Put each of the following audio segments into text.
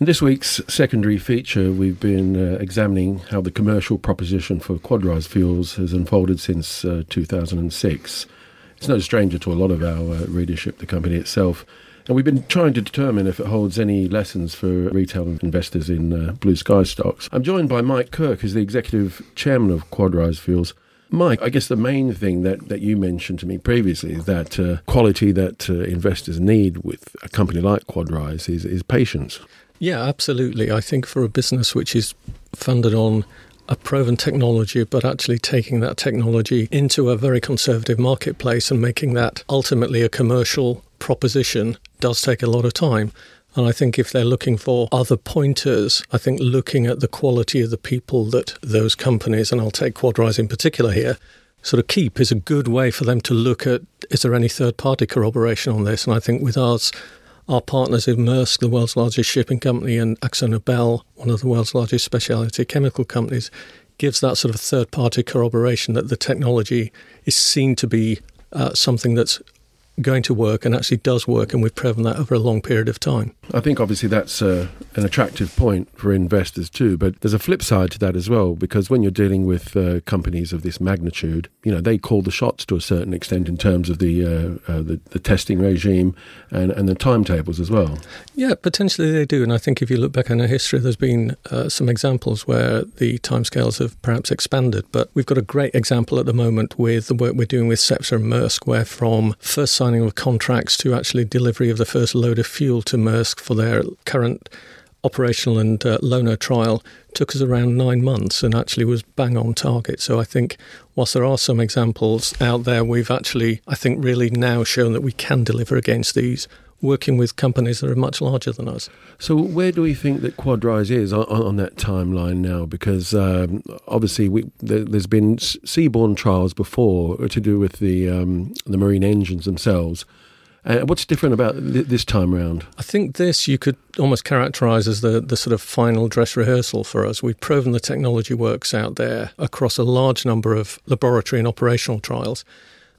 In this week's secondary feature, we've been uh, examining how the commercial proposition for Quadrise Fuels has unfolded since uh, 2006. It's no stranger to a lot of our uh, readership, the company itself. And we've been trying to determine if it holds any lessons for retail investors in uh, blue sky stocks. I'm joined by Mike Kirk, who's the executive chairman of Quadrise Fuels. Mike, I guess the main thing that, that you mentioned to me previously is that uh, quality that uh, investors need with a company like Quadrise is, is patience. Yeah, absolutely. I think for a business which is funded on a proven technology, but actually taking that technology into a very conservative marketplace and making that ultimately a commercial proposition does take a lot of time. And I think if they're looking for other pointers, I think looking at the quality of the people that those companies, and I'll take Quadrise in particular here, sort of keep is a good way for them to look at is there any third party corroboration on this? And I think with us, our partners in Maersk, the world's largest shipping company, and AkzoNobel, one of the world's largest specialty chemical companies, gives that sort of third party corroboration that the technology is seen to be uh, something that's going to work and actually does work, and we've proven that over a long period of time. I think obviously that's uh, an attractive point for investors too, but there's a flip side to that as well because when you're dealing with uh, companies of this magnitude, you know they call the shots to a certain extent in terms of the uh, uh the, the, testing regime and, and the timetables as well. Yeah, potentially they do, and I think if you look back in our history, there's been uh, some examples where the timescales have perhaps expanded, but we've got a great example at the moment with the work we're doing with Cepsa and Maersk, where from first signing of contracts to actually delivery of the first load of fuel to Maersk for their current operational and uh, loaner trial took us around nine months and actually was bang on target. So I think, whilst there are some examples out there, we've actually, I think, really now shown that we can deliver against these working with companies that are much larger than us. So, where do we think that Quadrise is on, on that timeline now? Because um, obviously, we, there, has been seaborne trials before to do with the um, the marine engines themselves. Uh, what's different about th- this time around? I think this you could almost characterize as the, the sort of final dress rehearsal for us. We've proven the technology works out there across a large number of laboratory and operational trials.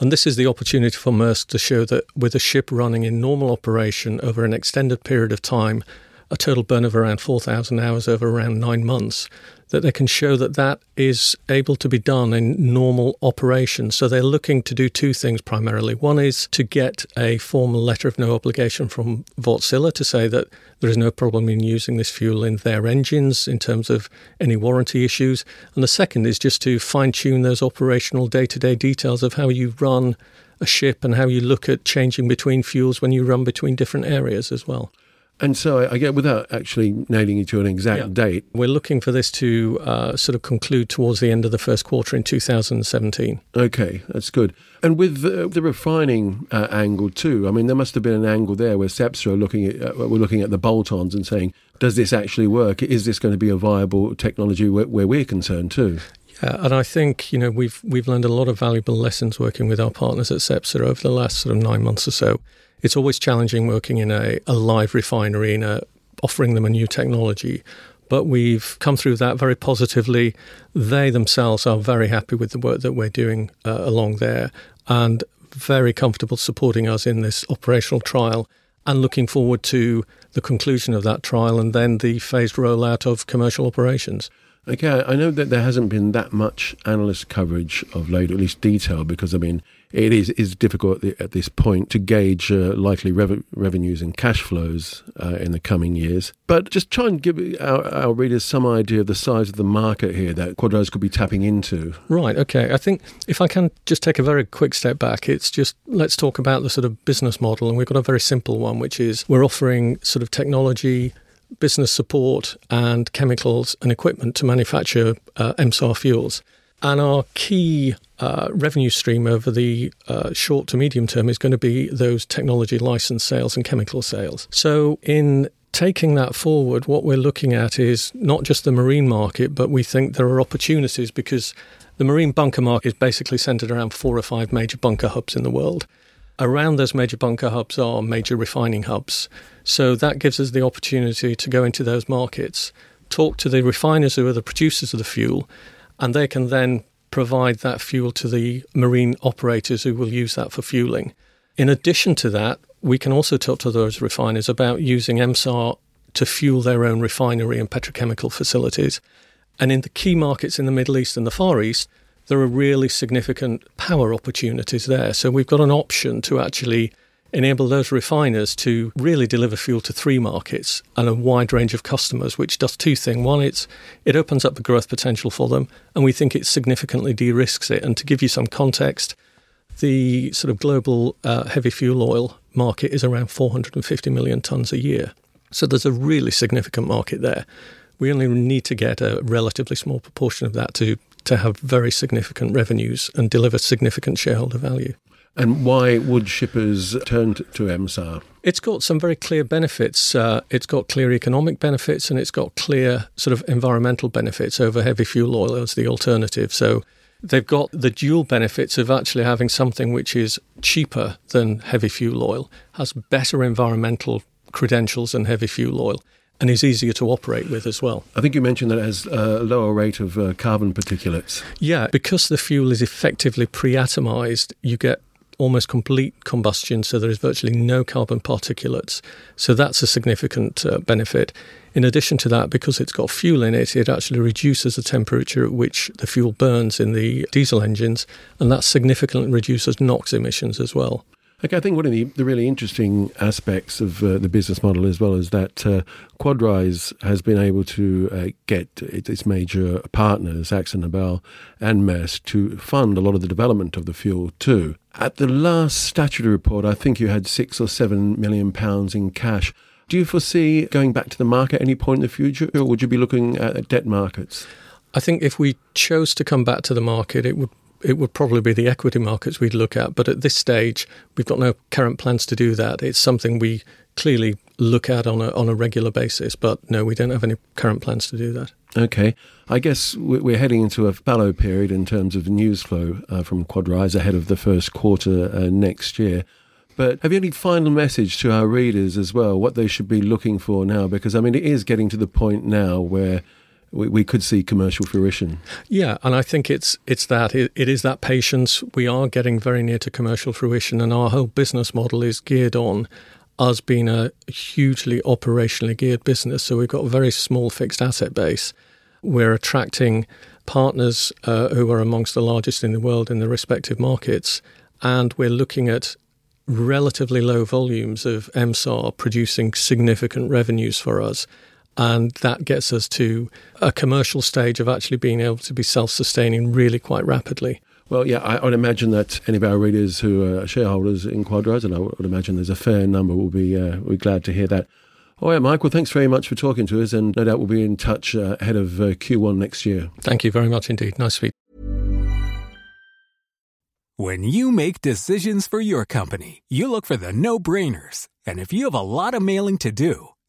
And this is the opportunity for Maersk to show that with a ship running in normal operation over an extended period of time, a total burn of around 4,000 hours over around nine months, that they can show that that is able to be done in normal operation. So they're looking to do two things primarily. One is to get a formal letter of no obligation from Wärtsilä to say that there is no problem in using this fuel in their engines in terms of any warranty issues. And the second is just to fine tune those operational day to day details of how you run a ship and how you look at changing between fuels when you run between different areas as well. And so I get without actually nailing you to an exact yeah. date. We're looking for this to uh, sort of conclude towards the end of the first quarter in 2017. Okay, that's good. And with the, the refining uh, angle too, I mean, there must have been an angle there where Cepsa are looking at uh, we're looking at the bolt-ons and saying, does this actually work? Is this going to be a viable technology where, where we're concerned too? Yeah, and I think you know we've we've learned a lot of valuable lessons working with our partners at Cepsa over the last sort of nine months or so it's always challenging working in a, a live refinery and a, offering them a new technology. But we've come through that very positively. They themselves are very happy with the work that we're doing uh, along there and very comfortable supporting us in this operational trial and looking forward to the conclusion of that trial and then the phased rollout of commercial operations. Okay, I know that there hasn't been that much analyst coverage of late, at least detail, because I mean, it is is difficult at this point to gauge uh, likely rev- revenues and cash flows uh, in the coming years. But just try and give our, our, readers some idea of the size of the market here that Quadrise could be tapping into. Right. Okay. I think if I can just take a very quick step back, it's just let's talk about the sort of business model, and we've got a very simple one, which is we're offering sort of technology business support and chemicals and equipment to manufacture uh, MSAR fuels. And our key uh, revenue stream over the uh, short to medium term is going to be those technology license sales and chemical sales. So, in taking that forward, what we're looking at is not just the marine market, but we think there are opportunities because the marine bunker market is basically centered around four or five major bunker hubs in the world. Around those major bunker hubs are major refining hubs. So that gives us the opportunity to go into those markets, talk to the refiners who are the producers of the fuel, and they can then provide that fuel to the marine operators who will use that for fueling. In addition to that, we can also talk to those refiners about using MSAR to fuel their own refinery and petrochemical facilities. And in the key markets in the Middle East and the Far East, there are really significant power opportunities there. So we've got an option to actually enable those refiners to really deliver fuel to three markets and a wide range of customers, which does two things. One, it's it opens up the growth potential for them, and we think it significantly de-risks it. And to give you some context, the sort of global uh, heavy fuel oil market is around 450 million tons a year. So there's a really significant market there. We only need to get a relatively small proportion of that to to have very significant revenues and deliver significant shareholder value. And why would shippers turn to, MSAR? It's got some very clear benefits. Uh, it's got clear economic benefits and it's got clear sort of environmental benefits over heavy fuel oil as the alternative. So they've got the dual benefits of actually having something which is cheaper than heavy fuel oil, has better environmental credentials than heavy fuel oil, and is easier to operate with as well. I think you mentioned that it has a lower rate of uh, carbon particulates. Yeah, because the fuel is effectively pre atomized, you get almost complete combustion, so there is virtually no carbon particulates. So that's a significant uh, benefit. In addition to that, because it's got fuel in it, it actually reduces the temperature at which the fuel burns in the diesel engines, and that significantly reduces NOx emissions as well. Okay, I think one of the, the really interesting aspects of uh, the business model as well is that uh, Quadrise has been able to uh, get its major partners, AkzoNobel and Maersk, to fund a lot of the development of the fuel too. At the last statutory report, I think you had six or seven million pounds in cash. Do you foresee going back to the market at any point in the future, or would you be looking at debt markets? I think if we chose to come back to the market, it would it would probably be the equity markets we'd look at. But at this stage, we've got no current plans to do that. It's something we clearly look at on a on a regular basis. But no, we don't have any current plans to do that. Okay, I guess we're heading into a fallow period in terms of news flow uh, from Quadrise ahead of the first quarter uh, next year. But have you any final message to our readers as well? What they should be looking for now? Because I mean, it is getting to the point now where we, we could see commercial fruition. Yeah, and I think it's it's that it, it is that patience. We are getting very near to commercial fruition, and our whole business model is geared on us being a hugely operationally geared business. So we've got a very small fixed asset base. We're attracting partners uh, who are amongst the largest in the world in the respective markets, and we're looking at relatively low volumes of MSAR producing significant revenues for us. And that gets us to a commercial stage of actually being able to be self sustaining really quite rapidly. Well, yeah, I would imagine that any of our readers who are shareholders in Quadrise, and I would imagine there's a fair number, will be uh, will be glad to hear that. All right, Mike. Well, thanks very much for talking to us, and no doubt we'll be in touch uh, ahead of uh, Q1 next year. Thank you very much indeed. Nice to meet. When you make decisions for your company, you look for the no-brainers, and if you have a lot of mailing to do